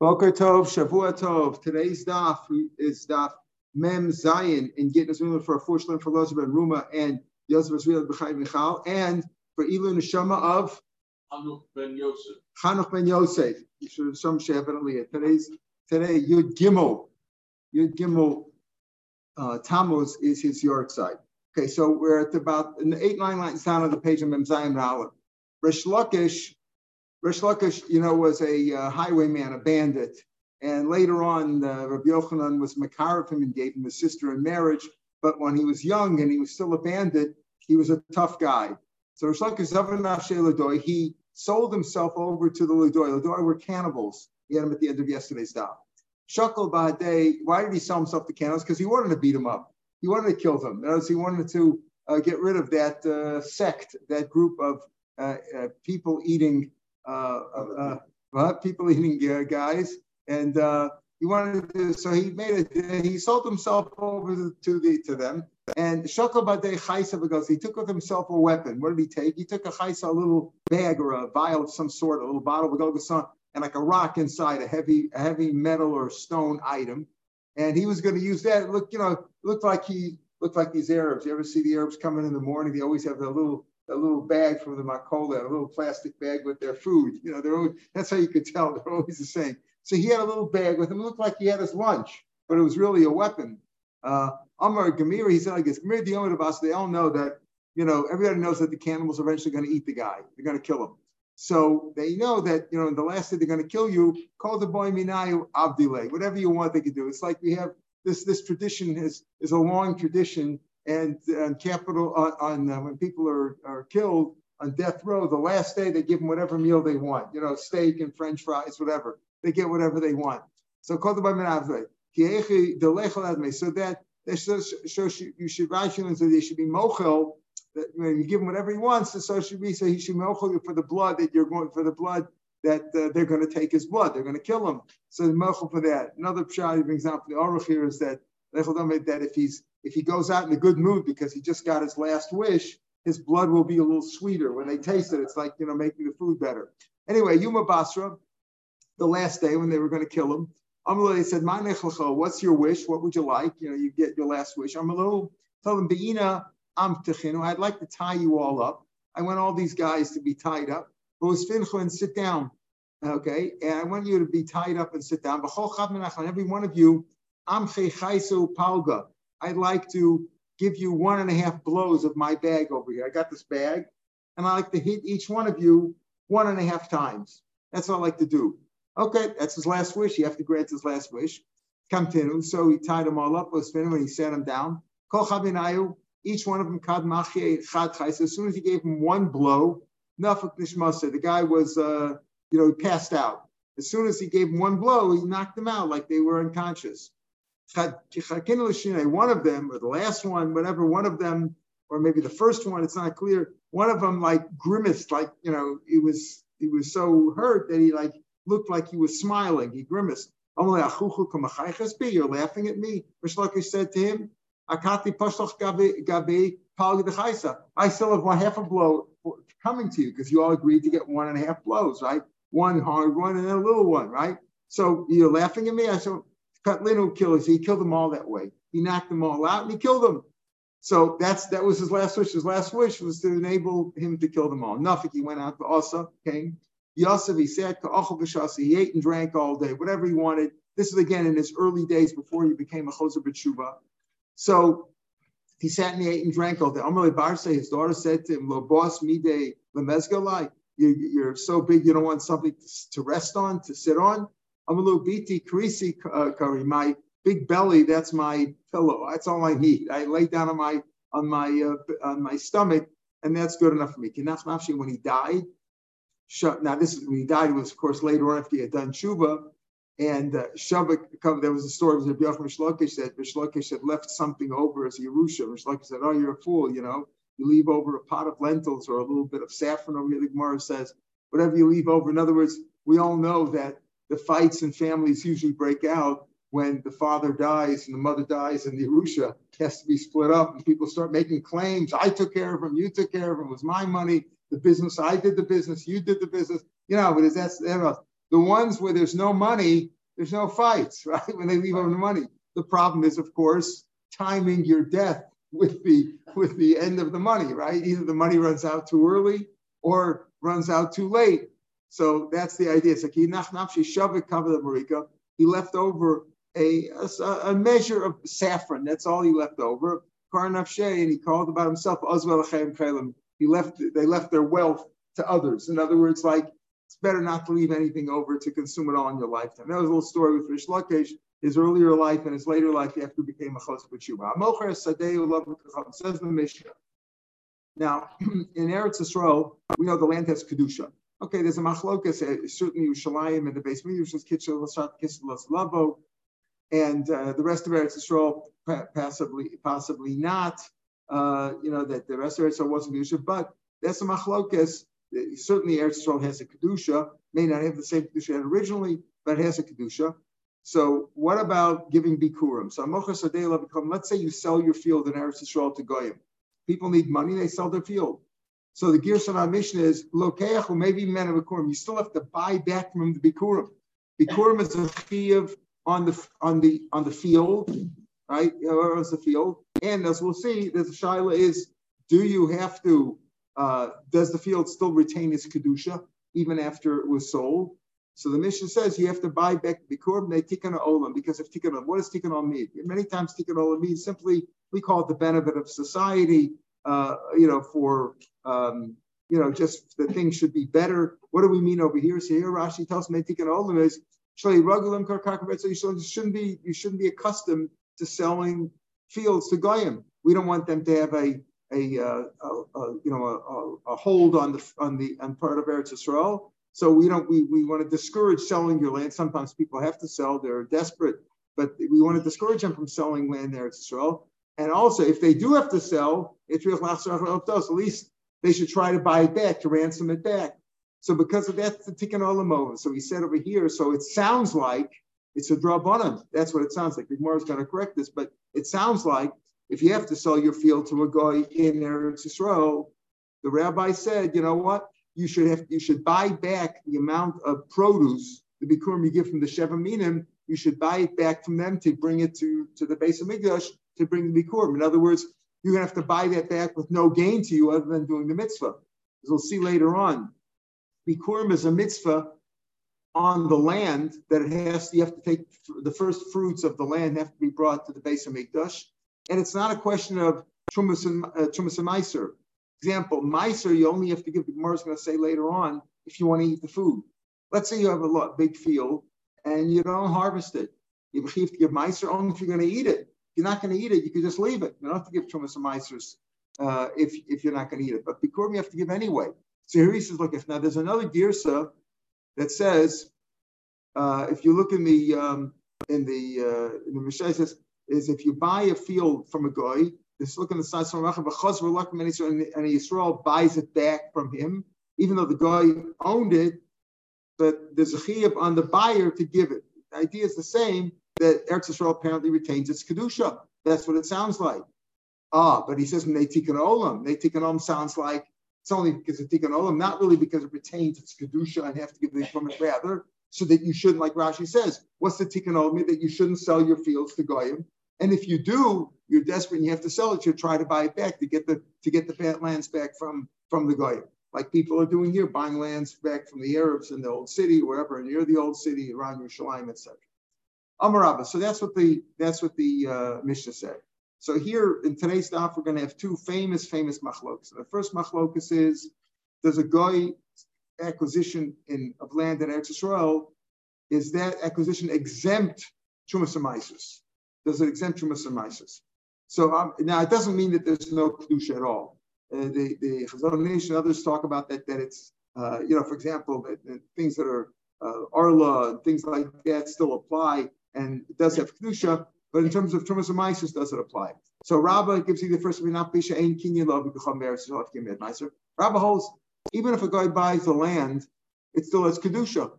Boker Tov, Shavua Tov. Today's daf is daf Mem Zayin in Gitnas Ruma for a Fushlim for Loza Ben Ruma and Yosef Israel B'chai Michal and for Ilu Neshama of Hanuch Ben Yosef. Chanuch Ben Yosef. Some Shevet Today's today Yud Gimel. Yud Gimel uh, Tammuz is his yahrzeit. Okay, so we're at about in the eight nine lines down on the page of Mem Zayin Aleph. Rish Lakish Rish Lakish, you know, was a uh, highwayman, a bandit. And later on, uh, Rabbi Yochanan was makar of him and gave him a sister in marriage. But when he was young and he was still a bandit, he was a tough guy. So Rish Lakish, he sold himself over to the Ladoy. Ladoy were cannibals. He had him at the end of yesterday's stop. Shakal Bahadeh, why did he sell himself to cannibals? Because he wanted to beat them up. He wanted to kill them. He wanted to uh, get rid of that uh, sect, that group of uh, uh people eating Uh, uh, uh, people eating guys, and he wanted to. So he made it. He sold himself over to the to them. And Shokal Badei Chaisa because he took with himself a weapon. What did he take? He took a Chaisa, a little bag or a vial of some sort, a little bottle with Golgasan, and like a rock inside, a heavy, a heavy metal or stone item. And he was going to use that. Look, you know, looked like he looked like these Arabs. You ever see the Arabs coming in the morning? They always have their little a little bag from the makola, a little plastic bag with their food. You know, they're always, that's how you could tell they're always the same. So he had a little bag with him. It looked like he had his lunch, but it was really a weapon. Uh, Amar Gamir, he said, I guess, Gamir Diomadabas, they all know that, you know, everybody knows that the cannibals are eventually going to eat the guy. They're going to kill him. So they know that, you know, in the last thing they're going to kill you, call the boy Minayu Abdile, whatever you want, they can do. It's like we have this, this tradition is, is a long tradition and on capital on, on uh, when people are, are killed on death row, the last day they give them whatever meal they want, you know, steak and French fries, whatever. They get whatever they want. So so that they should, so you should ration so they should be mochel that when you give him whatever he wants, so should be so he should mochel you for the blood that you're going for the blood that uh, they're going to take his blood, they're going to kill him. So mochel for that. Another pshat he brings out the Aruch here is that that if he's if he goes out in a good mood because he just got his last wish, his blood will be a little sweeter. When they taste it, it's like, you know, making the food better. Anyway, Yuma Basra, the last day when they were going to kill him, Amalei said, what's your wish? What would you like? You know, you get your last wish. Amalei told him, Be'ina Amtechinu, I'd like to tie you all up. I want all these guys to be tied up. and sit down. Okay, and I want you to be tied up and sit down. Every one of you, Amche Chaisu Palga. I'd like to give you one and a half blows of my bag over here. I got this bag, and I like to hit each one of you one and a half times. That's what I like to do. Okay, that's his last wish. You have to grant his last wish. Continue. So he tied them all up, was finished and he sat them down. Each one of them As soon as he gave him one blow. The guy was, uh, you know, he passed out. As soon as he gave him one blow, he knocked them out like they were unconscious one of them, or the last one, whatever, one of them, or maybe the first one, it's not clear. One of them like grimaced, like, you know, he was he was so hurt that he like looked like he was smiling. He grimaced. You're laughing at me. Rishlakish said to him, I still have one half a blow coming to you because you all agreed to get one and a half blows, right? One hard one and then a little one, right? So you're laughing at me. I said, Katlinu killers. He killed them all that way. He knocked them all out and he killed them. So that's that was his last wish. His last wish was to enable him to kill them all. Nafik, he went out to Asa, came. Yosef, he said, he ate and drank all day, whatever he wanted. This is again in his early days before he became a Choser B'tshuva. So he sat and he ate and drank all day. Amalei Barse, his daughter said to him, Lo boss mide lemezgalai. You're so big, you don't want something to rest on, to sit on. I'm a little biti uh, curry. My big belly, that's my pillow. That's all I need. I lay down on my on my uh, on my stomach, and that's good enough for me. When he died, now this is when he died was of course later on after he had done tshuva, and uh, there was a story of Rabbi Yochanan Shlokish said Shlokish had left something over as Yerusha. Shlokish said, "Oh, you're a fool. You know, you leave over a pot of lentils or a little bit of saffron over here." The Gemara says, "Whatever you leave over." In other words, we all know that the fights and families usually break out when the father dies and the mother dies and the Arusha has to be split up and people start making claims. I took care of him, you took care of him, it was my money, the business, I did the business, you did the business. You know, but is that's The ones where there's no money, there's no fights, right? When they leave over the money. The problem is, of course, timing your death with the with the end of the money, right? Either the money runs out too early or runs out too late. So that's the idea. It's like he left over a, a, a, measure of saffron. That's all he left over. And he called about himself. He left. They left their wealth to others. In other words, like it's better not to leave anything over to consume it all in your lifetime. That was a little story with Rish Lakish, his earlier life and his later life after he became a chosek b'tshuva. Says the Mishnah. Now, in Eretz Yisrael, we know the land has kedusha. Okay, there's a machlokas, certainly Yerushalayim and the base Midrash is kitchel lavo, and uh, the rest of Eretz Yisrael possibly possibly not. Uh, you know that the rest of Eretz Yisrael wasn't kedusha, but there's a machlokas certainly Eretz Yisrael has a kedusha, may not have the same kedusha originally, but it has a kedusha. So what about giving bikurim? So let's say you sell your field in Eretz Yisrael to goyim. People need money; they sell their field. So the Gerson on is lokeach maybe men of bikurim. You still have to buy back from the bikurim. Bikurim is a chiyuv on the on the on the field, right? Or the field, and as we'll see, the shaila is: Do you have to uh, does the field still retain its kedusha even after it was sold? So the mission says you have to buy back bikur tikkun olam because of tikkun What does tikkun olam mean? Many times tikkun olam means simply we call it the benefit of society. Uh, you know, for um, you know, just that things should be better. What do we mean over here? So here Rashi tells me tikkun olam is so you shouldn't be you shouldn't be accustomed to selling fields to goyim. We don't want them to have a a, uh, a, a you know a, a, hold on the on the on part of Eretz Yisrael. So we don't we, we want to discourage selling your land. Sometimes people have to sell; they're desperate, but we want to discourage them from selling land in Eretz Yisrael. And also, if they do have to sell, it's real at least they should try to buy it back to ransom it back. So because of that, the tikkun olam So he said over here. So it sounds like it's a drabanan. That's what it sounds like. The is going to correct this, but it sounds like if you have to sell your field to a guy in Eretz Yisrael, the rabbi said, you know what? You should have you should buy back the amount of produce, the bikurim you give from the Sheva Minim, you should buy it back from them to bring it to, to the base of Migdash to bring the bikurim. In other words, you're gonna have to buy that back with no gain to you other than doing the mitzvah. As we'll see later on. Bikurim is a mitzvah on the land that it has to, you have to take the first fruits of the land have to be brought to the base of Mikdash. And it's not a question of Trumas and, uh, and Meiser. Example, Meiser, you only have to give, the is going to say later on, if you want to eat the food. Let's say you have a lot, big field and you don't harvest it. You have to give Meiser only if you're going to eat it. You're not going to eat it, you can just leave it. You don't have to give Trumas and Meisers uh, if, if you're not going to eat it. But Bikurim, you have to give anyway. So here he says, look, if now there's another Girsa that says, uh, if you look in the um, in the uh, in the Mishnah, says is if you buy a field from a guy, this look in the side and a Yisrael buys it back from him, even though the guy owned it, but there's a chiyuv on the buyer to give it. The idea is the same that Eretz Yisrael apparently retains its kedusha. That's what it sounds like. Ah, but he says Neitikon Olam. Neitikon Olam sounds like it's only because of Tikkun Olam, not really because it retains its kedusha and have to give the from it rather, so that you shouldn't, like Rashi says, what's the Tikkun Olam that you shouldn't sell your fields to goyim and if you do, you're desperate and you have to sell it, you try to buy it back to get the to get the bad lands back from from the goyim, Like people are doing here, buying lands back from the Arabs in the old city, wherever near the old city, around Yerushalayim, etc. So that's what the that's what the uh, Mishnah said. So here in today's stuff, we're going to have two famous, famous machlokas. The first machlokas is does a guy acquisition in of land in Eretz Yisrael, is that acquisition exempt Chumas does it exempt from Mises? So um, now it doesn't mean that there's no kedusha at all. Uh, the the Chazon Nation others talk about that that it's uh, you know for example that, that things that are uh, arla and things like that still apply and it does have kedusha, but in terms of Trumas Mises, does it apply? So Rabba gives you the first pisha ein kinyan lo b'kucham meiser. Rabba holds even if a guy buys the land, it still has kedusha.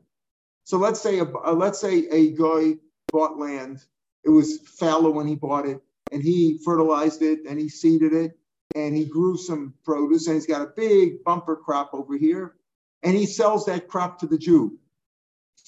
So let's say a, uh, let's say a guy bought land it was fallow when he bought it, and he fertilized it and he seeded it and he grew some produce and he's got a big bumper crop over here and he sells that crop to the Jew.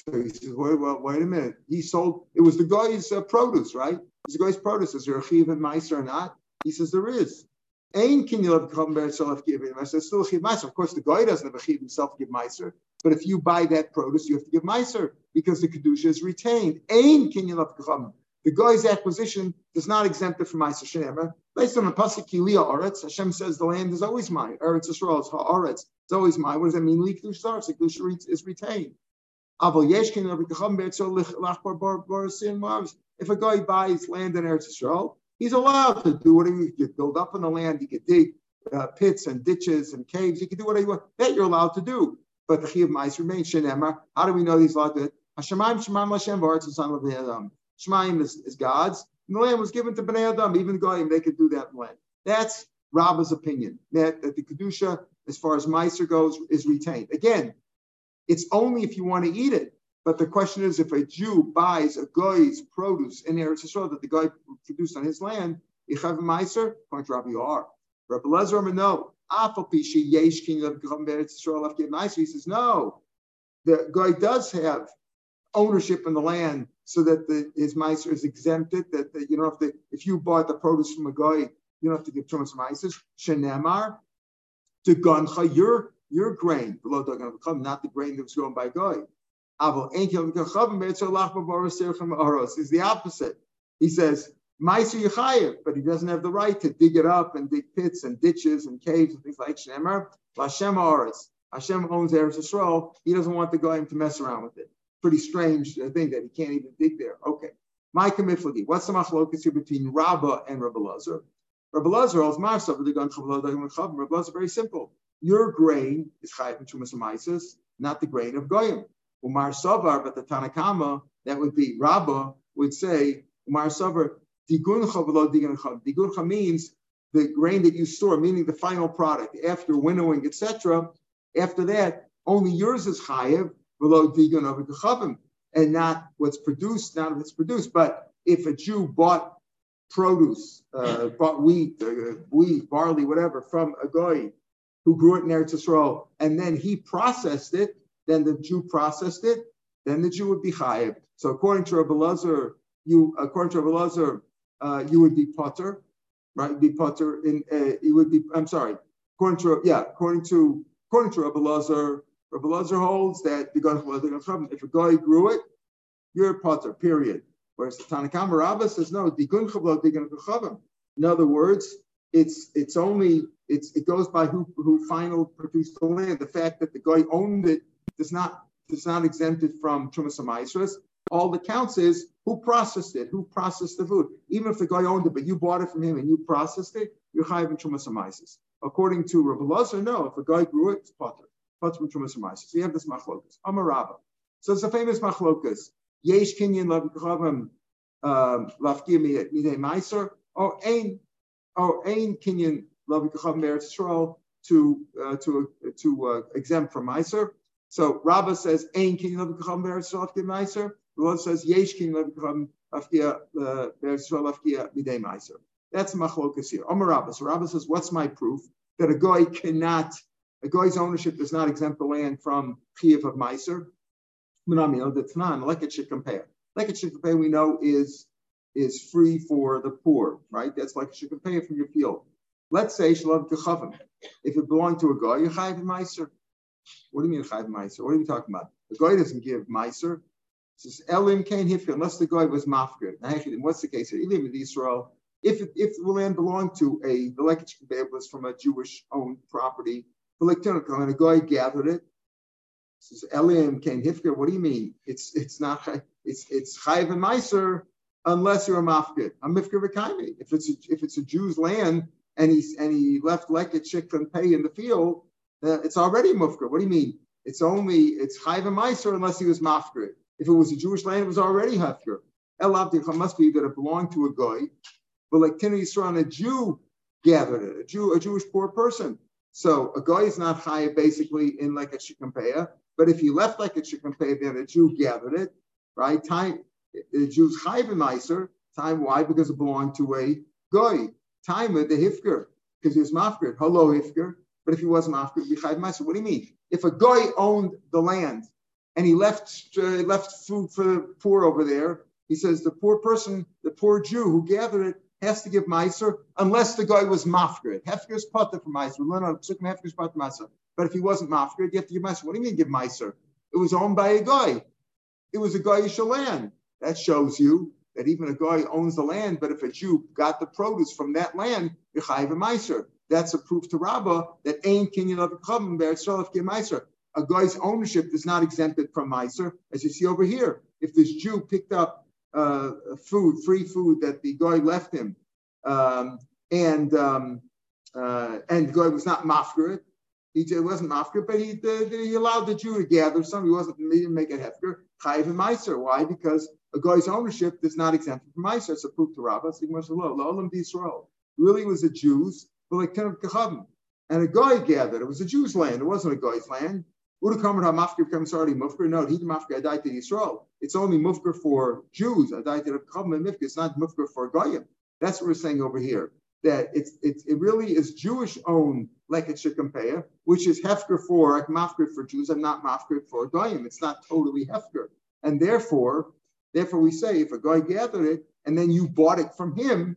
So he says, wait, well, wait a minute. He sold, it was the guy's uh, produce, right? It's the guy's produce. Is there a chiv and or not? He says, there is. Ain can you have come bear self give him? I said, still chiv meiser. Of course, the guy doesn't have a chiv himself give meiser, but if you buy that produce, you have to give meiser because the kedusha is retained. Ain can you have come? The guy's acquisition does not exempt it from meiser shenemer. Based on the pasuk Kilia Oretz, Hashem says the land is always mine. Eretz Yisrael is Haaretz. It's always mine. What does that mean? The kedusha is retained. If a guy buys land in Eretz Yisrael, he's allowed to do whatever he could build up on the land. He could dig uh, pits and ditches and caves. He could do whatever he wants. That you're allowed to do. But the Chiv Mice remains Shenemar. How do we know he's allowed to do it? Hashemayim Shemaim Hashem son of Adam. Shemaim is, is God's. And the land was given to Bnei Adam. Even the Goyim, they could do that land. That's Rabba's opinion. That, that the Kedusha, as far as Meiser goes, is retained. Again, it's only if you want to eat it. But the question is, if a Jew buys a guy's produce in Eretz Yisrael that the guy produced on his land, Yichav Meiser, according to Rabbi Yar. Rabbi Lezer, no. He says, no. The guy does have ownership in the land so that the, his Meiser is exempted, that you know, if, the, if you bought the produce from a guy, you don't have to give Trumas Meiser. Shenemar, to Gancha, your your grain, not the grain that was grown by Goy. Is the opposite. He says, but he doesn't have the right to dig it up and dig pits and ditches and caves and things like Shemer. Hashem. Hashem owns Eretz Yisrael. He doesn't want the guy to mess around with it. Pretty strange uh, thing that he can't even dig there. Okay. My commitment. What's the machlokas here between Rabbah and Rabbi Lazar? Rabbi Lazar, Rabbi Lazar, very simple. Your grain is chayv chumas not the grain of goyim. Umar savar, but the Tanakama, that would be Rabbah, would say Umar savar diguncha v'lo diguncha. Diguncha means the grain that you store, meaning the final product after winnowing, etc. After that, only yours is chayiv v'lo digun of and not what's produced, not what's produced. But if a Jew bought produce, uh, bought wheat, uh, wheat, barley, whatever, from a goy who grew it in Eretz Yisrael, and then he processed it, then the Jew processed it, then the Jew would be chayiv. So according to Rabbi Lazar, you according to Rabbi Lazar, uh, you would be potter, right? Be potter in uh, you would be. I'm sorry. According to yeah, according to according to Rabbi Lazar, Rabbi Lazar holds that the if a guy grew it, you're a potter. Period. Whereas the Tanakama Rabbah says no. In other words, it's it's only it's it goes by who who final produced the land. The fact that the guy owned it does not does not exempt it from trumas All that counts is who processed it, who processed the food. Even if the guy owned it, but you bought it from him and you processed it, you're chayiv in trumas According to Rabbi Lazar, no. If a guy grew it, it's potter. Potter from trumas So you have this machlokas. Amarabba. So it's a famous machlokas. Yesh kinyan um, lafkir midei meiser or ein or ein kinyan lavchavim eretz Yisrael to uh, to to uh, exempt from meiser. So Rabbah says, Ain Ein king of Kacham Beresrov Meiser. The says, Yesh king of Kacham Afkia Beresrov Afkia Midei Meiser. That's machlokas here. Omer Rabbah. So Rabbah says, what's my proof that a guy cannot, a guy's ownership does not exempt the land from Kiev of Meiser? Minamil, the Tanan, like it should compare. Like it should compare, we know is is free for the poor, right? That's like it should it from your field. Let's say Shalom Kechavim. If it belonged to a guy, you're Chayiv Meiser. What do you mean chayv meiser? What are we talking about? The guy doesn't give meiser. It says elim kain hifka unless the guy was mafkir. What's the case here? Ilim with Israel. If if the land belonged to a the lekich was from a Jewish owned property, and a guy gathered it. Says elim kain hifka. What do you mean? It's it's not it's it's chayv and meiser unless you're a mafkid, A mifkir v'kaimi. If it's a, if it's a Jew's land and he's and he left lekich and pay in the field uh, it's already mufker. What do you mean? It's only it's chayv meiser unless he was mafker. If it was a Jewish land, it was already hefker. El must be that it belonged to a guy, but like Tina Yisrael, a Jew gathered it, a Jew, a Jewish poor person. So a guy is not chayiv basically in like a shikampeya, but if he left like a shikampeya, then a Jew gathered it, right? Time the Jew's meiser. Time why? Because it belonged to a guy. Time the hifker because he was mafker. Hello hifker. But if he wasn't after, be chayv ma'aser. What do you mean? If a guy owned the land and he left uh, left food for the poor over there. He says the poor person, the poor Jew who gathered it, has to give Meiser unless the guy was. Hefker is potter for Meiser. We learn on Psukim is potter Meiser. But if he wasn't mafgrid, you have to give Meiser. What do you mean give Meiser? It was owned by a guy. It was a Goyish land. That shows you that even a guy owns the land, but if a Jew got the produce from that land, a Meiser. That's a proof to Rabbah that ain kinyan of chavim be'etzrol of Meiser. A guy's ownership is not exempted from Meiser, as you see over here. If this Jew picked up uh, food, free food that the guy left him, um, and um, uh, and the guy was not mafker he wasn't mafker, but he, the, the, he allowed the Jew to gather some. He wasn't he didn't make it hefker. Chayiv and Meiser. Why? Because a guy's ownership is not exempt from Meiser. It's a proof to Rabbah. Really was a Jews, but like ten of Kachavim. And a guy gathered. It was a Jew's land. It wasn't a guy's land. Uda Kamar HaMafkir comes already mufker. No, he mafkir Adai to Israel. It's only mufker for Jews. Adai to Kachavim and Mifkir. It's not mufker for Goyim. That's what we're saying over here. That it's, it's it really is Jewish owned like it should compare, which is hefker for like mafker for Jews and not mafker for goyim. It's not totally hefker, and therefore, therefore we say if a guy gathered it and then you bought it from him,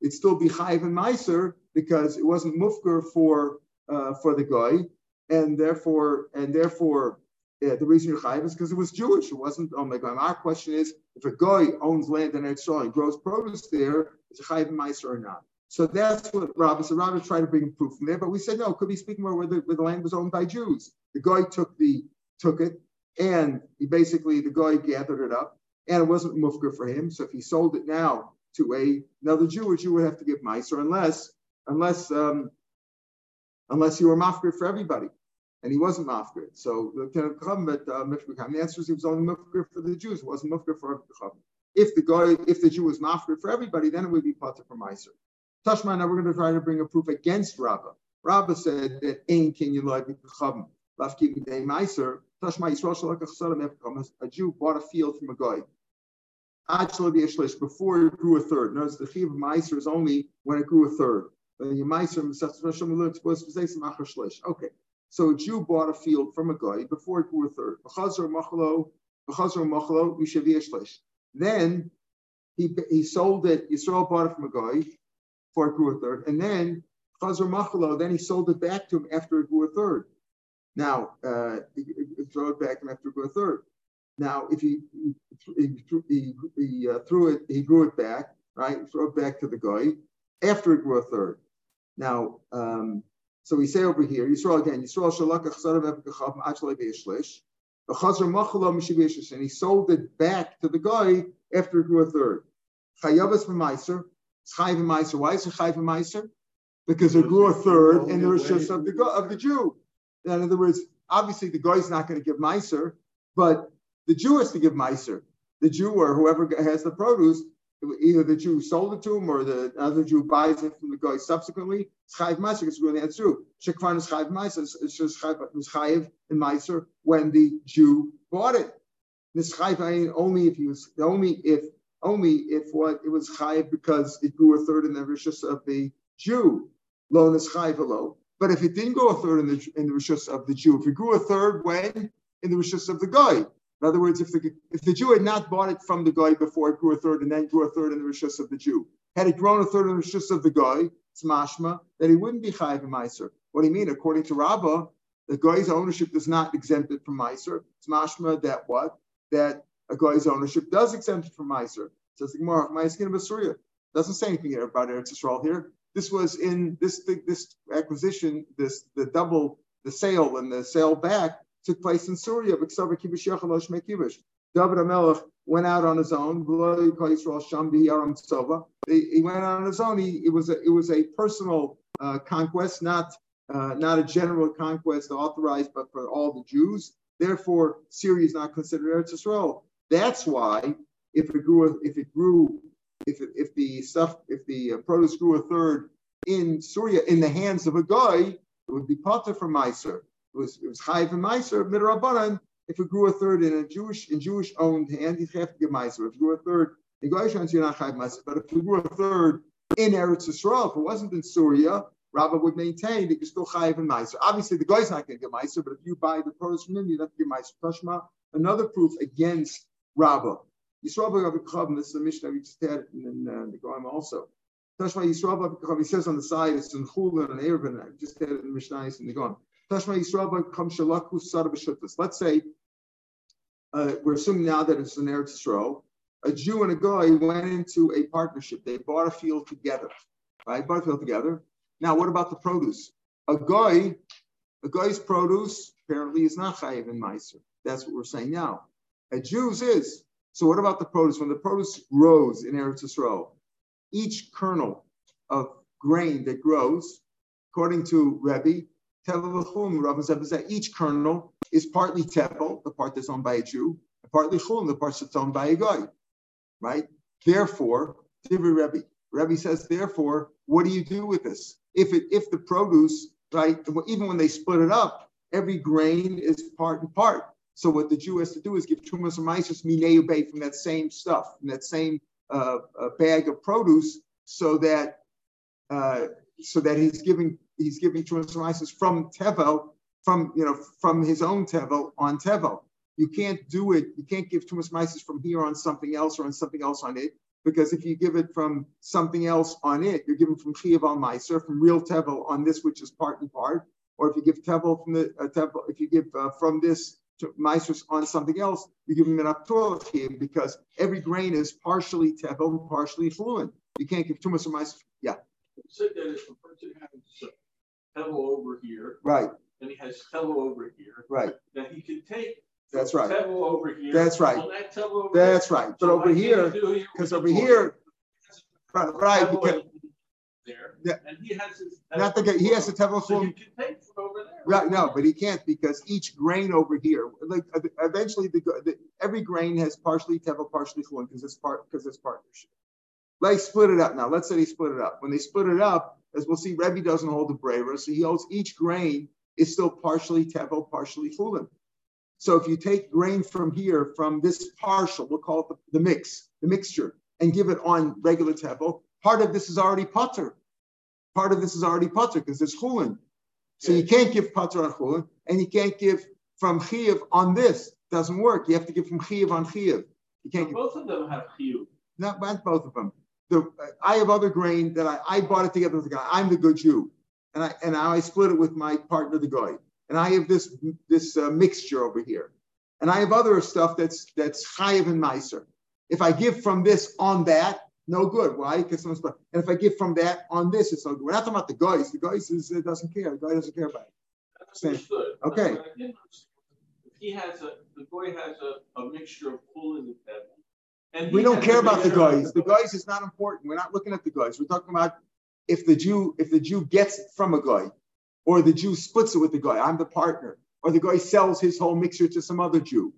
it'd still be chayiv and meiser because it wasn't mufker for uh, for the guy, and therefore and therefore yeah, the reason you're chayiv is because it was Jewish. It wasn't oh my god. Our question is if a guy owns land in Israel and grows produce there, is a chayiv and meiser or not? So that's what Rabbi said. Rabbi tried to bring proof from there, but we said no. It Could be speaking more where the, where the land was owned by Jews. The guy took the took it, and he basically the guy gathered it up, and it wasn't mufker for him. So if he sold it now to a another Jew, a Jew would have to give meiser unless unless um, unless you were mafker for everybody, and he wasn't mafker. So the kind of uh, the answer is he was only mafker for the Jews. It wasn't mafker for everybody. If the guy, if the Jew was mafker for everybody, then it would be potter for meiser. Tashma, now we're going to try to bring a proof against Rabbah. Rabbah said that Ain Kinyan Loy Lafkim Day Meiser. Tashma Yisrael Shalak Chasadim A Jew bought a field from a guy. Before it grew a third. Notice the Chiv of Meiser is only when it grew a third. Okay, so a Jew bought a field from a guy before it grew a third. Then he, he sold it, Yisrael bought it from a guy, for it grew a third. And then Chazar Machalo, then he sold it back to him after it grew a third. Now, uh, he, he threw it back to him after it grew a third. Now, if he he, he, he uh, threw it, he grew it back, right? Throw it back to the guy after it grew a third. Now, um, so we say over here, Yisrael again, Yisrael shalakach sarav epichav achalei beishlish, and he sold it back to the guy after it grew a third. Chayavas b'maiser, Chayv Meiser. Why is it Chayv Meiser? Because it grew a third in the just of the of the Jew. In other words, obviously the guy is not going to give Meiser, but the Jew has to give Meiser. The Jew or whoever has the produce, either the Jew sold it to him or the other Jew buys it from the guy subsequently. It's Chayiv Meiser because really that's true. Shekvan is Chayiv Meiser. It's just Chayiv and Meiser when the Jew bought it. This Chayiv only if he was only if only if what it was chayiv because it grew a third in the rishus of the Jew, lo is chayiv But if it didn't go a third in the in the rishus of the Jew, if it grew a third when in the rishus of the guy, in other words, if the if the Jew had not bought it from the guy before it grew a third and then grew a third in the rishus of the Jew, had it grown a third in the rishus of the guy, it's mashma that he wouldn't be chayiv meiser. What do you mean? According to Rabbah, the guy's ownership does not exempt it from meiser. It's mashma that what that a guy's ownership does exempt it from Meiser. Says the Gemara, Ma'askin of Assyria. Doesn't say anything here about Eretz Yisrael here. This was in this this acquisition, this the double, the sale and the sale back took place in Syria. David Amelech went out on his own. He went out on his own. He, it was a, it was a personal uh, conquest, not uh, not a general conquest authorized, but for all the Jews. Therefore, Syria is not considered Eretz Yisrael. That's why if it grew, if it grew, if it, if the stuff, if the uh, produce grew a third in Syria in the hands of a guy, it would be potter from Meiser. It was it was Chayiv and Meiser midrabanan. If it grew a third in a Jewish in Jewish owned hand, you have to give Meiser. If it grew a third in Goyish hands, you're not Chayiv Meiser. But if it grew a third in Eretz Yisrael, if it wasn't in Syria, Rabbah would maintain that you're still chayiv and meiser. Obviously, the guy's not going to get meiser, but if you buy the produce from him, you have to give meiser. Tashma, another proof against Rabbah. Yisrael Rabbi this is a mission that we just had in uh, the Goim also. Tashma Yisrael he says on the side, it's in Chulin and Eruvin, I just had it in Mishnah in the Goim. Let's say, uh, we're assuming now that it's an Eretz Yisrael, a Jew and a guy went into a partnership. They bought a field together, right? Bought a field together. Now, what about the produce? A guy, a guy's produce apparently is not chayiv in Meiser. That's what we're saying now. A Jew's is. So what about the produce? When the produce grows in Eretz Yisrael, each kernel of grain that grows, according to Rebbe, each kernel is partly tevel, the part that's owned by a Jew, and partly chulin, the part that's owned by a guy. Right? Therefore, Divri Rebbe, Rebbe says, therefore, what do you do with this? If it if the produce, right, even when they split it up, every grain is part and part. So what the Jew has to do is give Tumas or Mises Mineu from that same stuff, from that same uh, uh, bag of produce, so that uh, so that he's giving he's giving Tumas or Mises from Tevel, from you know from his own Tevel on Tevel. You can't do it. You can't give Tumas Mises from here on something else or on something else on it, because if you give it from something else on it, you're giving from Chiyav al Meiser, from real Tevel on this, which is part and part. Or if you give Tevel from the uh, Tevel, if you give uh, from this Maestros on something else, you give him an Aptorachim because every grain is partially tevel, partially fluent. You can't give much of Maestros. Yeah. Has tevel over here, right, and he has tevel over here, right, that he can take. That's right. Tevel over here. That's right. That over That's here. right. But so over here, because over here, right, right because, there, yeah. and he has his. Not the he has a tevel so you can take from over there. Right, no, but he can't because each grain over here, like uh, eventually, the, the every grain has partially tevel, partially chulin because it's part because it's partnership. Let's split it up now. Let's say they split it up. When they split it up, as we'll see, Rebbe doesn't hold the braver, so he holds each grain is still partially tevel, partially chulin. So if you take grain from here, from this partial, we'll call it the, the mix, the mixture, and give it on regular tevel, part of this is already putter. Part of this is already putter because there's chulin. So you can't give pater on chulin, and you can't give from chiyav on this. Doesn't work. You have to give from chiyav on chiyav. You can't. give, both of them have. Not, not both of them. The, I have other grain that I, I bought it together with the guy. I'm the good Jew, and I and I split it with my partner, the guy. And I have this this uh, mixture over here, and I have other stuff that's that's chayiv and meiser. If I give from this on that, no good. Why? Because someone's but and if I give from that on this, it's no good. We're not talking about the guys. The guys is, it doesn't care. The guy doesn't care about it. Understood. Okay. If he has a the guy has a, a mixture of pull and devil. And we don't care about the guys. The guys is not important. We're not looking at the guys. We're talking about if the Jew if the Jew gets it from a guy, or the Jew splits it with the guy. I'm the partner, or the guy sells his whole mixture to some other Jew.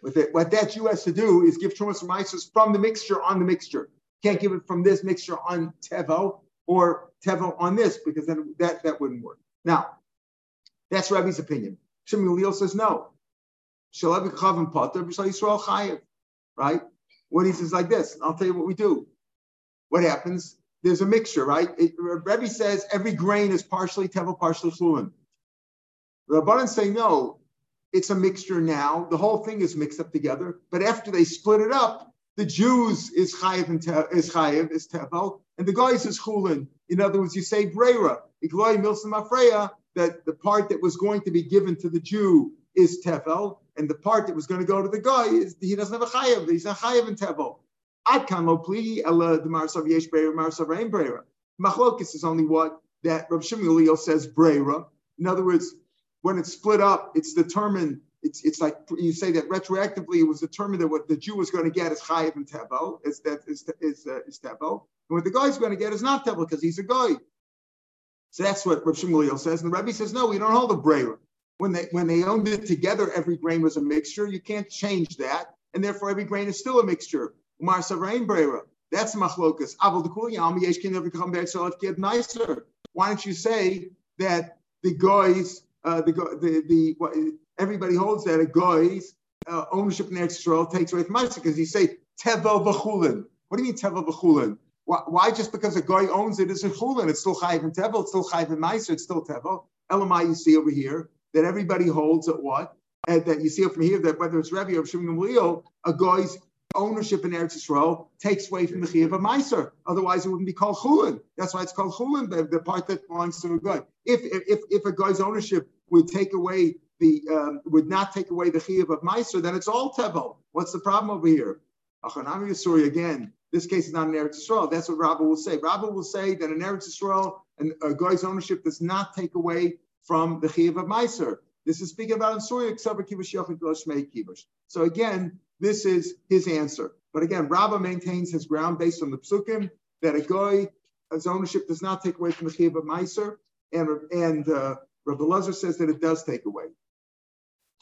What that, what that Jew has to do is give Trumas from the mixture on the mixture. Can't give it from this mixture on Tevo or Tevo on this because then that, that wouldn't work. Now, that's Rabbi's opinion. Shimon Leal says no. Right? What he says like this, I'll tell you what we do. What happens? There's a mixture, right? It, Rebbe says every grain is partially tevel, partially fluent. The Rabbanan say no, it's a mixture now. The whole thing is mixed up together. But after they split it up, the Jews is chayiv and te, is chayiv is tevel, and the guys is chulin. In other words, you say breira, igloi milsim afreya, that the part that was going to be given to the Jew is tevel, and the part that was going to go to the guy is he doesn't have a chayiv. He's a chayiv in tevel. Ad kan lo pli ela the marsav yesh breira marsav rein breira. Machlokis is only what that Rav Shmuel says breira. In other words, when it's split up, it's determined it's it's like you say that retroactively it was determined that what the Jew was going to get is chayiv and tevel, is that is is, uh, is tevel, and what the guy's going to get is not tevel because he's a guy. So that's what Rav Shmuel says, and the Rebbe says no, we don't hold a breira. When they when they owned it together, every grain was a mixture. You can't change that, and therefore every grain is still a mixture. Umar Savrain breira. That's machlokas. Why don't you say that the guys, uh, the the the what, everybody holds that a guy's uh, ownership in Eretz Yisrael takes away from Ma'aser because you say tevel v'chulin. What do you mean tevel v'chulin? Why, why, just because a guy owns it is a chulin? It's still chayiv and tevel. It's still chayiv and Ma'aser. It's still tevel. Elamai, you see over here that everybody holds at what and that you see it from here that whether it's Rebbe or Shimon Gamliel, a guy's ownership in Eretz Yisrael takes away from the Chiyav of Meiser. Otherwise, it wouldn't be called Chulin. That's why it's called Chulin, the, the part that belongs to a guy. If, if, if a guy's ownership would take away the, um, would not take away the Chiyav of Meiser, then it's all Tevel. What's the problem over here? Achanami Yisuri again. This case is not an Eretz Yisrael. That's what Rabbi will say. Rabbi will say that in Eretz Yisrael, a guy's ownership does not take away from the Chiyav of Meiser. This is speaking about in Surya, So again, this is his answer. But again, Rabba maintains his ground based on the psukim that a guy, his ownership does not take away from the chiv of meiser, and and uh, Rabbi Lezer says that it does take away.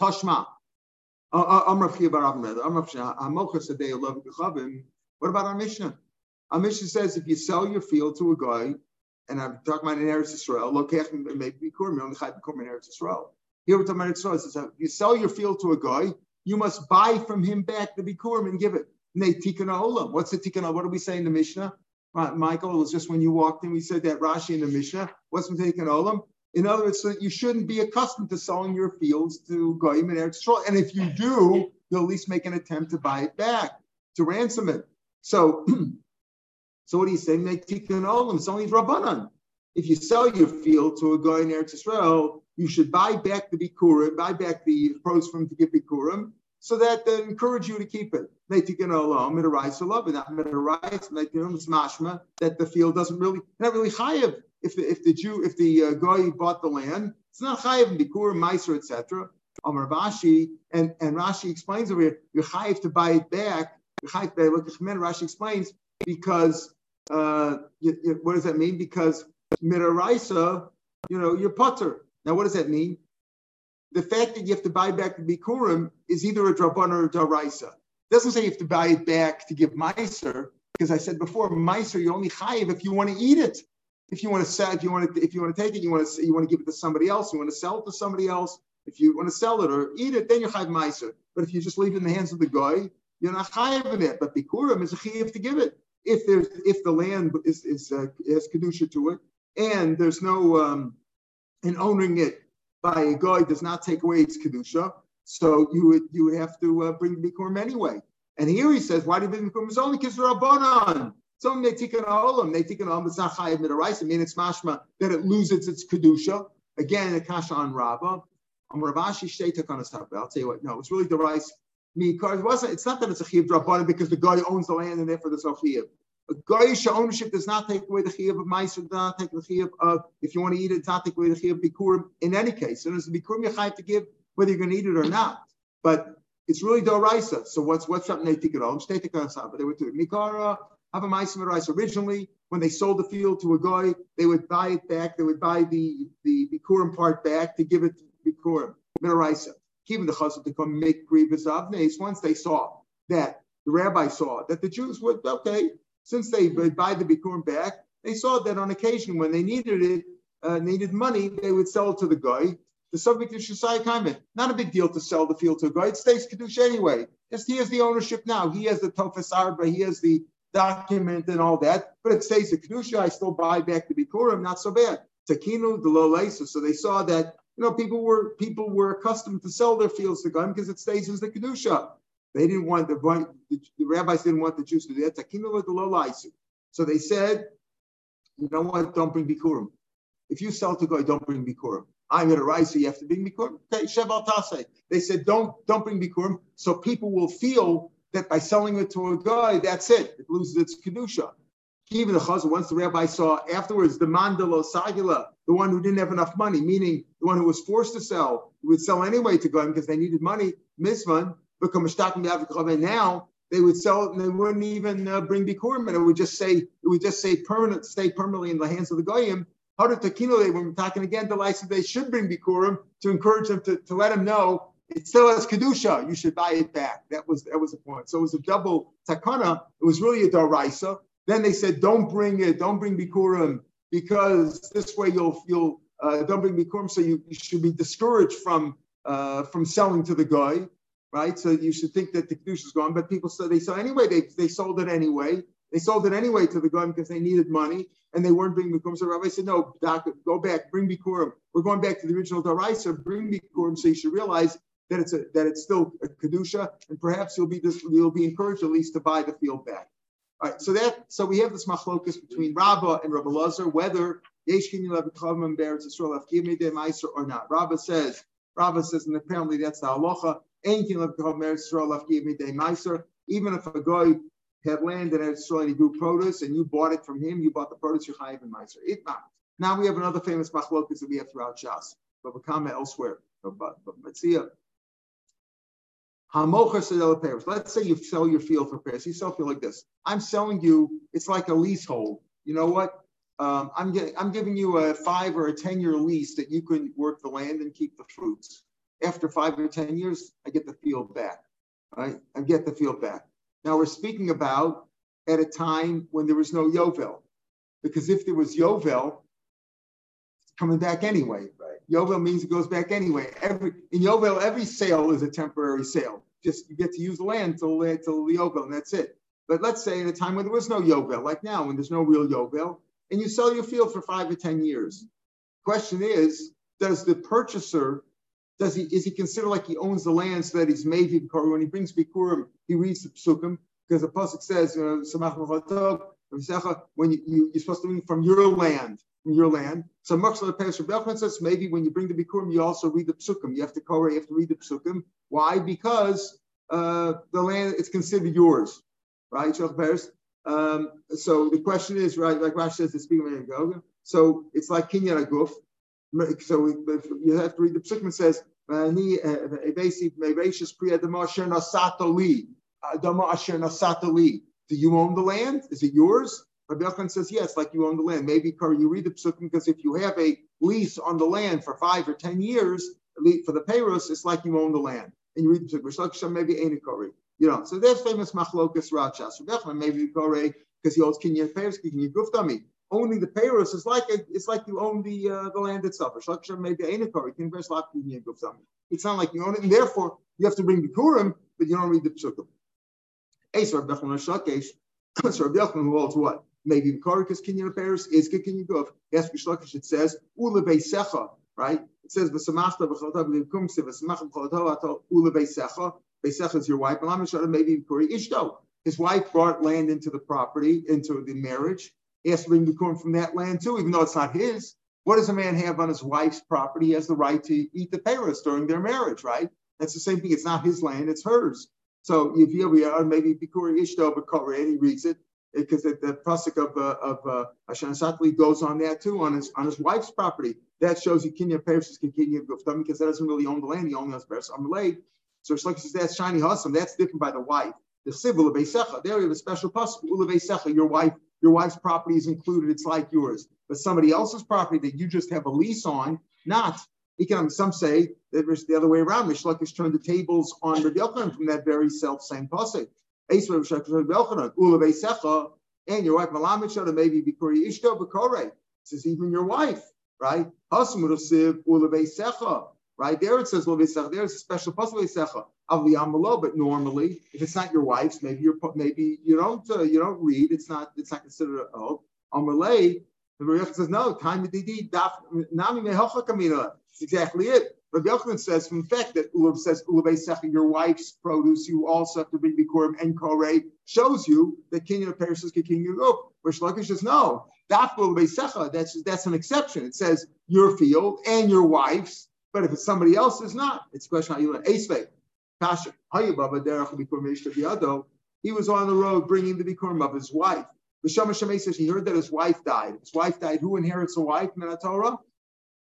Tashma. Uh, uh, what about our Mishnah? Our Mishnah says if you sell your field to a guy, and I'm talking about in Eretz Yisrael. Here we're talking about Eretz Yisrael. It says if you sell your field to a guy, you must buy from him back the Bikurim and give it. What's the Tikkun What do we say in the Mishnah? Michael, it was just when you walked in, we said that Rashi in the Mishnah. What's Tikkun Olam? In other words, so you shouldn't be accustomed to selling your fields to Goyim and Eretz Yisrael. And if you do, you'll at least make an attempt to buy it back, to ransom it. So, so what you saying? Tikkun Olam. Only Rabbanan. If you sell your field to a guy in Eretz Yisrael, you should buy back the bikurim, buy back the pros from to give bikurim, so that they encourage you to keep it. They take it alone, midarais love, and not midarais, mashma that the field doesn't really not really chayiv. If the if the Jew if the uh, guy bought the land, it's not chayiv bikurim, meiser, etc. Amar Rashi and and Rashi explains over here, you're to buy it back. You're to look Rashi explains because uh, you, you, what does that mean? Because midaraisa, you know, you're putter. Now, what does that mean? The fact that you have to buy back the bikurim is either a draban or a daraisa. It doesn't say you have to buy it back to give meiser, because I said before, meiser you only chayiv if you want to eat it. If you want to sell, if you want to, if you want to take it, you want to, you want to give it to somebody else. You want to sell it to somebody else. If you want to sell it or eat it, then you're chayiv meiser. But if you just leave it in the hands of the guy, you're not chayiv in it. But bikurim is a chayiv to give it. If there's, if the land is, is uh, has kedusha to it, and there's no um, and owning it by a guy does not take away its kedusha. So you would you would have to uh, bring bikurim anyway. And here he says, why do you bring bikurim? It's only rabbanon. It's only they olam. They take an olam. It's not chayiv midaraisa. I mean, it's mashma that it loses its kedusha. Again, a kasha on Rabbah. On Ravashi Shteitak on a I'll tell you what. No, it's really the rice. Because it wasn't. It's not that it's a chiv rabbanon because the guy owns the land and therefore there's no chiv. A goyish ownership does not take away the chiyuv of ma'aser, does not take the chiyuv of if you want to eat it, does not take away the chiyuv of bikurim. In any case, so there's a bikurim you have to give whether you're going to eat it or not. But it's really doraisa. So what's what's something they take it it but they would do. Mikara have a rice. Originally, when they sold the field to a guy, they would buy it back. They would buy the the bikurim part back to give it to bikurim miraisa. Keeping the come make grievous avnes. Once they saw that the rabbi saw that the Jews would okay since they buy the Bikurim back, they saw that on occasion when they needed it, uh, needed money, they would sell it to the guy. The subject of Shasai Kaiman. Not a big deal to sell the field to a guy. It stays Kedusha anyway. Just he has the ownership now. He has the Tofas Arba, he has the document and all that, but it stays the Kedusha. I still buy back the Bikurim, not so bad. Takinu, the Lolesa. So they saw that you know people were people were accustomed to sell their fields to Goyim because it stays as the Kedusha. They didn't want the, the, rabbis didn't want the Jews to do that. So they said, you know what? Don't bring bikurim. If you sell to go, don't bring bikurim. I'm going to rise, so you have to bring bikurim. Okay. They said, don't don't bring bikurim, so people will feel that by selling it to a guy, that's it. It loses its kedusha. Even the chazal, once the rabbi saw afterwards the mandalo sagila, the one who didn't have enough money, meaning the one who was forced to sell, would sell anyway to go because they needed money. Misvan, become a now they would sell it and they wouldn't even uh, bring bikurim, and it would just say it would just say permanent, stay permanently in the hands of the goyim. How did Takino they were talking again the license they should bring bikurim to encourage them to, to let them know it still has kedusha. You should buy it back. That was that was the point. So it was a double takana. It was really a daraisa. Then they said, don't bring it, don't bring bikurim because this way you'll you'll uh, don't bring bikurim. So you, you should be discouraged from uh, from selling to the guy right? So you should think that the kedusha is gone, but people said they saw anyway. They, they sold it anyway. They sold it anyway to the gun because they needed money and they weren't bringing bikurim. So Rabbi said, "No, doc, go back, bring bikurim. We're going back to the original daraisa. Bring bikurim. So you should realize that it's a, that it's still a kedusha, and perhaps you'll be you'll be encouraged at least to buy the field back. All right, so that so we have this machlokus between Rabbah and Rabbi Lazar whether Yeshkin Yulav Kavim Beretz Yisrael Afkimi De Meiser or not. Rabbah says Rabbah says, and apparently that's the halacha. Yulav Kavim Beretz Yisrael Afkimi De Meiser. Even if a guy had land in Israel and he grew produce and you bought it from him, you bought the produce, you're chayiv in Meiser. It not. Now we have another famous machlokus that we have throughout Shas, but Bava Kamma elsewhere. But Bava Metzia. Let's say you sell your field for pears. You sell field like this. I'm selling you. It's like a leasehold. You know what? Um, I'm getting. I'm giving you a five or a ten year lease that you can work the land and keep the fruits. After five or ten years, I get the field back. Right? I get the field back. Now we're speaking about at a time when there was no Yovel, because if there was Yovel, it's coming back anyway. Yovel means it goes back anyway. Every in Yovel, every sale is a temporary sale. Just you get to use the land till till the Yovel, and that's it. But let's say at a time when there was no Yovel, like now, when there's no real Yovel, and you sell your field for five or ten years. Question is, does the purchaser does he is he considered like he owns the land so that he's made when he brings bikurim, he reads the psukim because the pasuk says, uh, you know, when you, you, you're supposed to read from your land your land. So Machshel Peres Rebbe says maybe when you bring the Bikurim, you also read the Psukim. You have to cover, you have to read the Psukim. Why? Because uh, the land is considered yours, right? Um, so the question is, right, like Rashi says, the speaking of So it's like Kinyan Aguf. So you have to read the Psukim. It says, do you own the land? Is it yours? Rabbi Yochanan says, yes, like you own the land. Maybe you read the psukim because if you have a lease on the land for five or 10 years, for the payros, it's like you own the land. And you read the psukim, maybe ain't a kori. You know, so there's famous machlokas rachas. Rabbi Yochanan maybe kori because he owns kinyan payros, kinyan guftami. Owning the payros is like a, it's like you own the uh, the land itself. maybe ain't a kori. It's not like you own it, and therefore you have to bring the kurim, but you don't read the psukim. So Rabbi Yochanan who holds what? Maybe Karikas Kinyan Paris is Kinyan Guf. Yes, Bishlakish, it says, Ula Beisecha, right? It says, V'samachta v'chalata v'limkum se v'samachta v'chalata ato Ula Beisecha. Beisecha is your wife. And I'm sure maybe Kuri Ishto. His wife brought land into the property, into the marriage. He has to bring corn from that land too, even though it's not his. What does a man have on his wife's property? He has the right to eat the payros during their marriage, right? That's the same thing. It's not his land, it's hers. So if here we maybe Bikuri Ishto, but and he reads it because the, pasuk of uh, of uh, goes on that too on his on his wife's property. That shows you kinya perishes kinya guftam because that doesn't really own the land. He only owns peris amalei. So like says that's shiny husam. That's different by the wife. The civil of. There we have a special pasuk. Ula Beisecha. Your wife. Your wife's property is included. It's like yours. But somebody else's property that you just have a lease on, not. Can, some say that it's the other way around. Mishlak turned the tables on Rabbi Yochanan from that very self same pasuk and your wife Malamit Shada maybe Bikuri Ishto Bakore. Says even your wife, right? Right there it says. There's a special of the Amalo, but normally if it's not your wife's, maybe you're maybe you don't uh, you don't read. It's not it's not considered a. The Mariach says no. Time nami mehocha kamina. Exactly it. Rabbi Yochanan says, from the fact that Ulav says, Ulav Secha, your wife's produce, you also have to bring Bikurim and Korei, shows you that Kinyan Paris is Kinyan Guf. Where Shlokish says, no, that's that's, an exception. It says your field and your wife's, but if it's somebody else's, not. It's a question how you learn. Esvei, Kasha, He was on the road bringing the Bikurim of his wife. Bishama Shemay says he heard that his wife died. His wife died. Who inherits a wife in the Torah?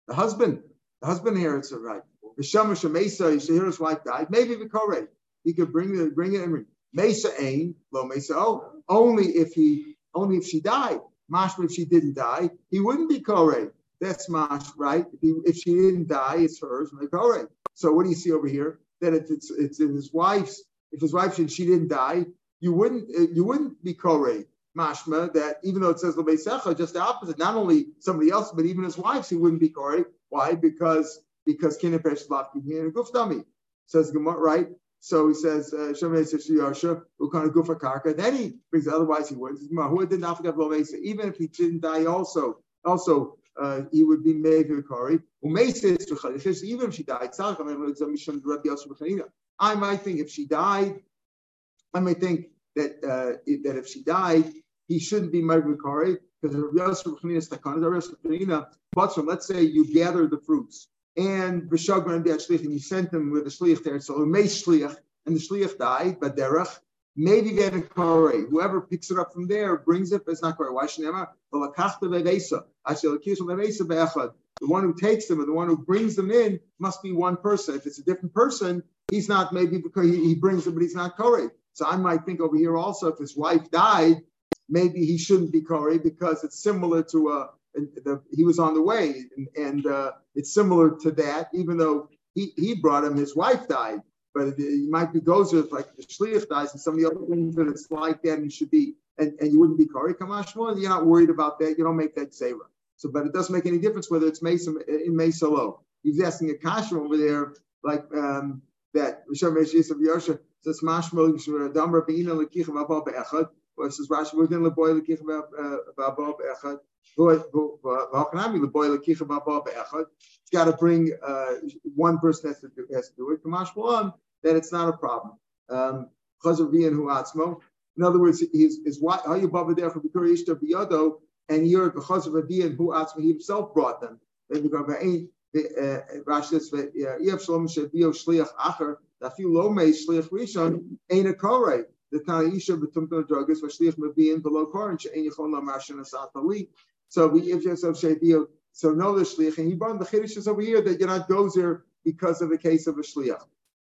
The husband. The husband inherits it, right? The Shamash Mesa, you should hear his wife died. Maybe the Kore. He could bring it, bring it and Mesa ain, lo Mesa. Oh, only if he, only if she died. Mashma, if she didn't die, he wouldn't be Kore. That's Mash, right? If, he, if she didn't die, it's hers, Kore. So what do you see over here? That if it's it's in his wife's, if his wife she didn't die, you wouldn't you wouldn't be Kore. Mashma that even though it says Lebesecha, just the opposite. Not only somebody else, but even his wife, he wouldn't be Kore. Why? Because because Kina Peshlav Kina Guftami. Says Gemara, right? So he says, says Yarsha, Ukana Gufa Karka. Then he brings otherwise he wouldn't. Who did not forget Even if he didn't die also, also uh, he would be Mevi Kari. Even if she died, I might think if she died, I might think that uh, that if she died, he shouldn't be Mevi Kari because but from let's say you gather the fruits and and you sent them with a shliach there, so and the shliach died, but derech, maybe kore. Whoever picks it up from there brings it, but it's not kore. Why shnema? The one who takes them and the one who brings them in must be one person. If it's a different person, he's not maybe because he, brings them, but he's not kore. So I might think over here also, if his wife died, maybe he shouldn't be kore because it's similar to a the, he was on the way, and, and uh, it's similar to that. Even though he, he brought him, his wife died, but it, might be gozer if like the shliach dies and some of the other things that it's like that, and should be, and, and you wouldn't be kari kamashma. You're not worried about that. You don't make that zera. So, but it doesn't make any difference whether it's Mesa in Mesa low. He's asking a kasha over there, like um, that. Rishon Yosha says Be'echad. Says Rashi within Leboy Lekich Vabal Be'echad. It's got to bring uh, one person has to do, has to do it. Kamash Malan, then it's not a problem. Um, in other words, his his baba there and you're who Atzma, he himself brought them. Ain't Rashi says, Korei. The Tanaisha Betumta Dragas, Vashliach Mabian below Korin, She'ain Yachon Lamashin Asatali. So we if yourself shaydio. So no the shliach, and he brought the chiddush is over here that you're not gozer because of the case of a shliach.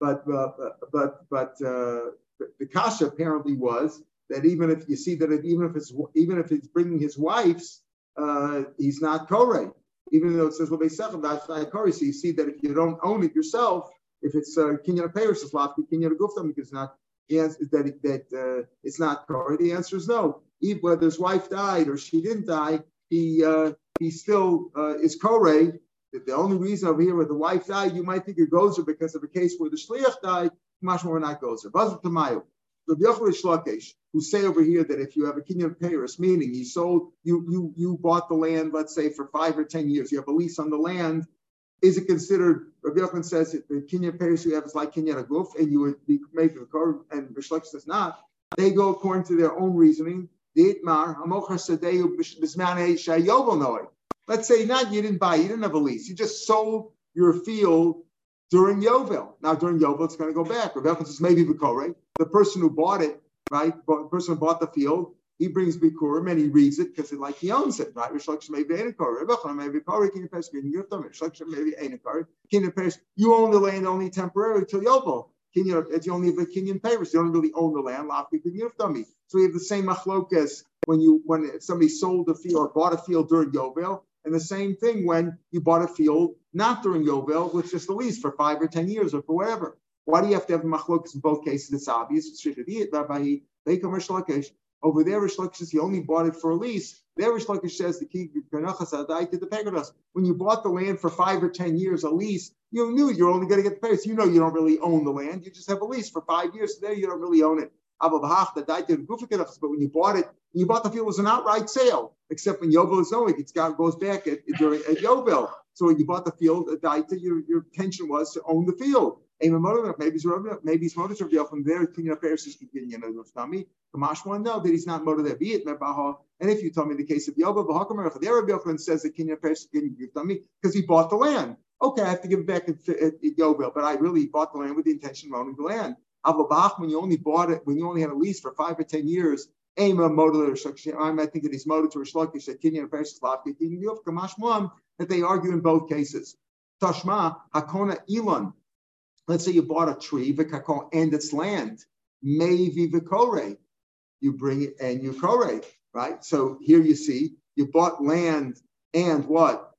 But uh, but but uh, the kasha apparently was that even if you see that it, even if it's even if he's bringing his wife's, uh, he's not korei. Even though it says lebesechem that's not korei. So you see that if you don't own it yourself, if it's uh, kinyan payers is lafki kinyan guftam because not answer that that uh, it's not korei. The answer is no. Even whether his wife died or she didn't die, he uh, he still uh, is korei. The only reason over here where the wife died, you might think it gozer because of a case where the shliach died. Much more not gozer. Bazal tamayu. The Shlakesh, who say over here that if you have a kinyan payers, meaning you sold, you you you bought the land, let's say for five or ten years, you have a lease on the land. Is it considered? Rabbi Yochanan says that the kinyan payers you have is like kinyan aguf, and you would be making a car, and Rish Lakish says not. They go according to their own reasoning. Let's say not you didn't buy, you didn't have a lease, you just sold your field during Yovel. Now during Yovel, it's going to go back. Rebecca says maybe Bikore. The person who bought it, right? The person who bought the field, he brings Bikurim and he reads it because like he owns it, right? You own the land only temporarily till Yovel. It's the only the Kinyan papers. You don't really own the land. So we have the same machlokas when you when somebody sold a field or bought a field during Yovel, and the same thing when you bought a field not during Yovel with just a lease for five or ten years or for whatever. Why do you have to have machlokas in both cases? It's obvious. Over there, Rish Lakish says he only bought it for a lease. There, Rish Lakish says the key did the. When you bought the land for five or ten years, a lease, you knew you're only going to get the payers. You know you don't really own the land. You just have a lease for five years. So there, you don't really own it. But when you bought it, you bought the field was an outright sale, except when Yovel is knowing it goes back at, during at Yovel. So when you bought the field, your, your intention was to own the field. Maybe he's maybe he's motive to from there. Kinyan affairs is kinyan of Tami. Kamash one know that he's not motive there. Be it. And if you tell me the case of Yovel, the there Rabbi Yochanan says that kinyan affairs is kinyan of Tami because he bought the land. Okay, I have to give it back at, at, Yovel, but I really bought the land with the intention of owning the land. Avabach, when you only bought it, when you only had a lease for five or ten years, Ema motor I think it is motor to Shlokish that Kinyan versus Lavki Kinyan Kamash that they argue in both cases. Tashma Hakona Elon Let's say you bought a tree, vikakon, and its land, maybe vikore. You bring it and you kore, right? So here you see you bought land and what?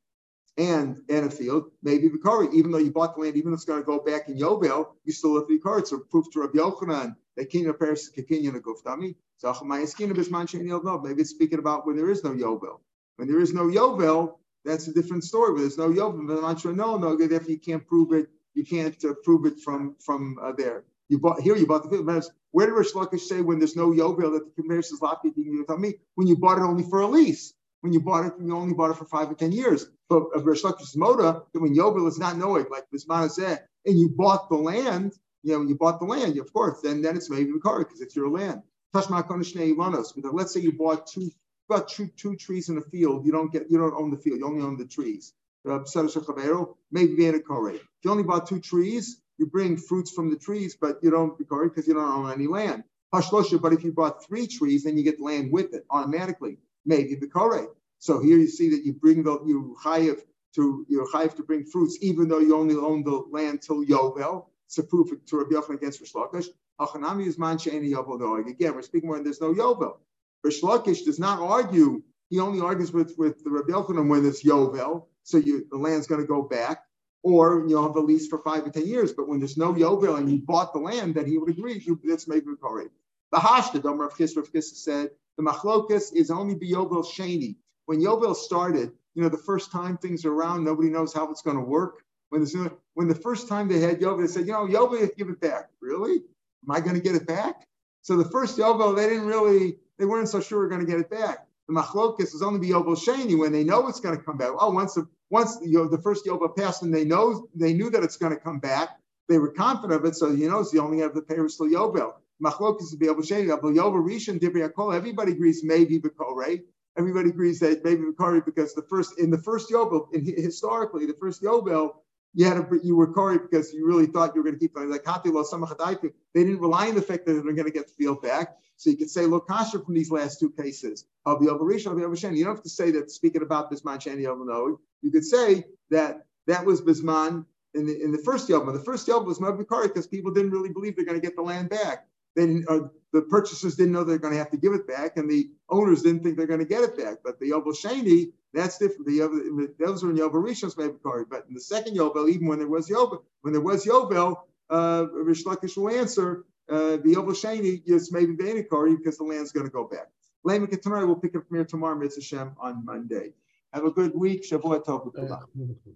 And and a field, maybe vikore. Even though you bought the land, even if it's going to go back in Yovel, you still have vikore. So proof to Rabbi Yochanan that kinyan Paris is kinyan guftami. So maybe it's speaking about when there is no Yovel. When there is no Yovel, that's a different story. When there's no Yovel. No, no, therefore you can't prove it you can't uh, prove it from from uh, there. You bought here. You bought the field. Where did Rish Lakish say when there's no yovel that the comparison is lafki? Tell me when you bought it only for a lease. when you bought it, you only bought it for five or ten years. But a Rish Lakish's moda, that when Yovel is not knowing, like this man said, and you bought the land, you know, when you bought the land, of course, then then it's maybe car because it's your land. But let's say you bought two, bought two, two trees in a field. You don't get, you don't own the field. You only own the trees. Maybe be in a If you only bought two trees, you bring fruits from the trees, but you don't be Kore because you don't own any land. Hashlosha, but if you bought three trees, then you get land with it automatically. Maybe the kore. So here you see that you bring the you chayiv to you're chayiv to bring fruits, even though you only own the land till Yovel. It's a proof to Rabbi Yochanan against Rish Lakish. Is Yovel Again, we're speaking when there's no Yovel. Rish Lakish does not argue. He only argues with with the Rabbi Yochanan when there's Yovel. So you, the land's going to go back or you'll have a lease for five or ten years. But when there's no yovel and you bought the land, then he would agree. You, that's maybe correct. The hashta, the Rav Chis, Rav said the machlokas is only be yovel sheni. When yovel started, you know, the first time things are around, nobody knows how it's going to work. When when the first time they had yovel, they said, you know, yovel, give it back. Really? Am I going to get it back? So the first yovel, they didn't really, they weren't so sure we're going to get it back. The machlokas is only be yovel sheni when they know it's going to come back. Oh, once the once you know, the first Yoba passed and they know they knew that it's going to come back, they were confident of it. So you know, it's the only have the pay still Yovel. Machlok is able to say Yoba Rishon Divriyakol. Everybody agrees maybe Bikore. Everybody agrees that maybe because the first in the first Yovel, in, historically the first Yovel, you had a, you were Kori because you really thought you were going to keep. Like they didn't rely on the fact that they were going to get the field back. So you could say Lokasha from these last two cases of the Ovarish, of the Ovashen. You don't have to say that speaking about Bisman Shani Ovano, you could say that that was Bisman in the, in the first Yom. The first Yom was Mabikari because people didn't really believe they're going to get the land back. Then uh, the purchasers didn't know they're going to have to give it back, and the owners didn't think they're going to get it back. But the Yovel Shani, that's different. The those were in Yovel Rishon's Mabikari. But in the second Yovel, even when there was Yovel, when there was Yovel, uh, Rish Lakish will answer uh, the Yovel Shani is maybe Kari because the land's going to go back. Lamek tomorrow, we'll pick up from here tomorrow, Mitzvah Hashem, on Monday. Have a good week. Shavua Tov.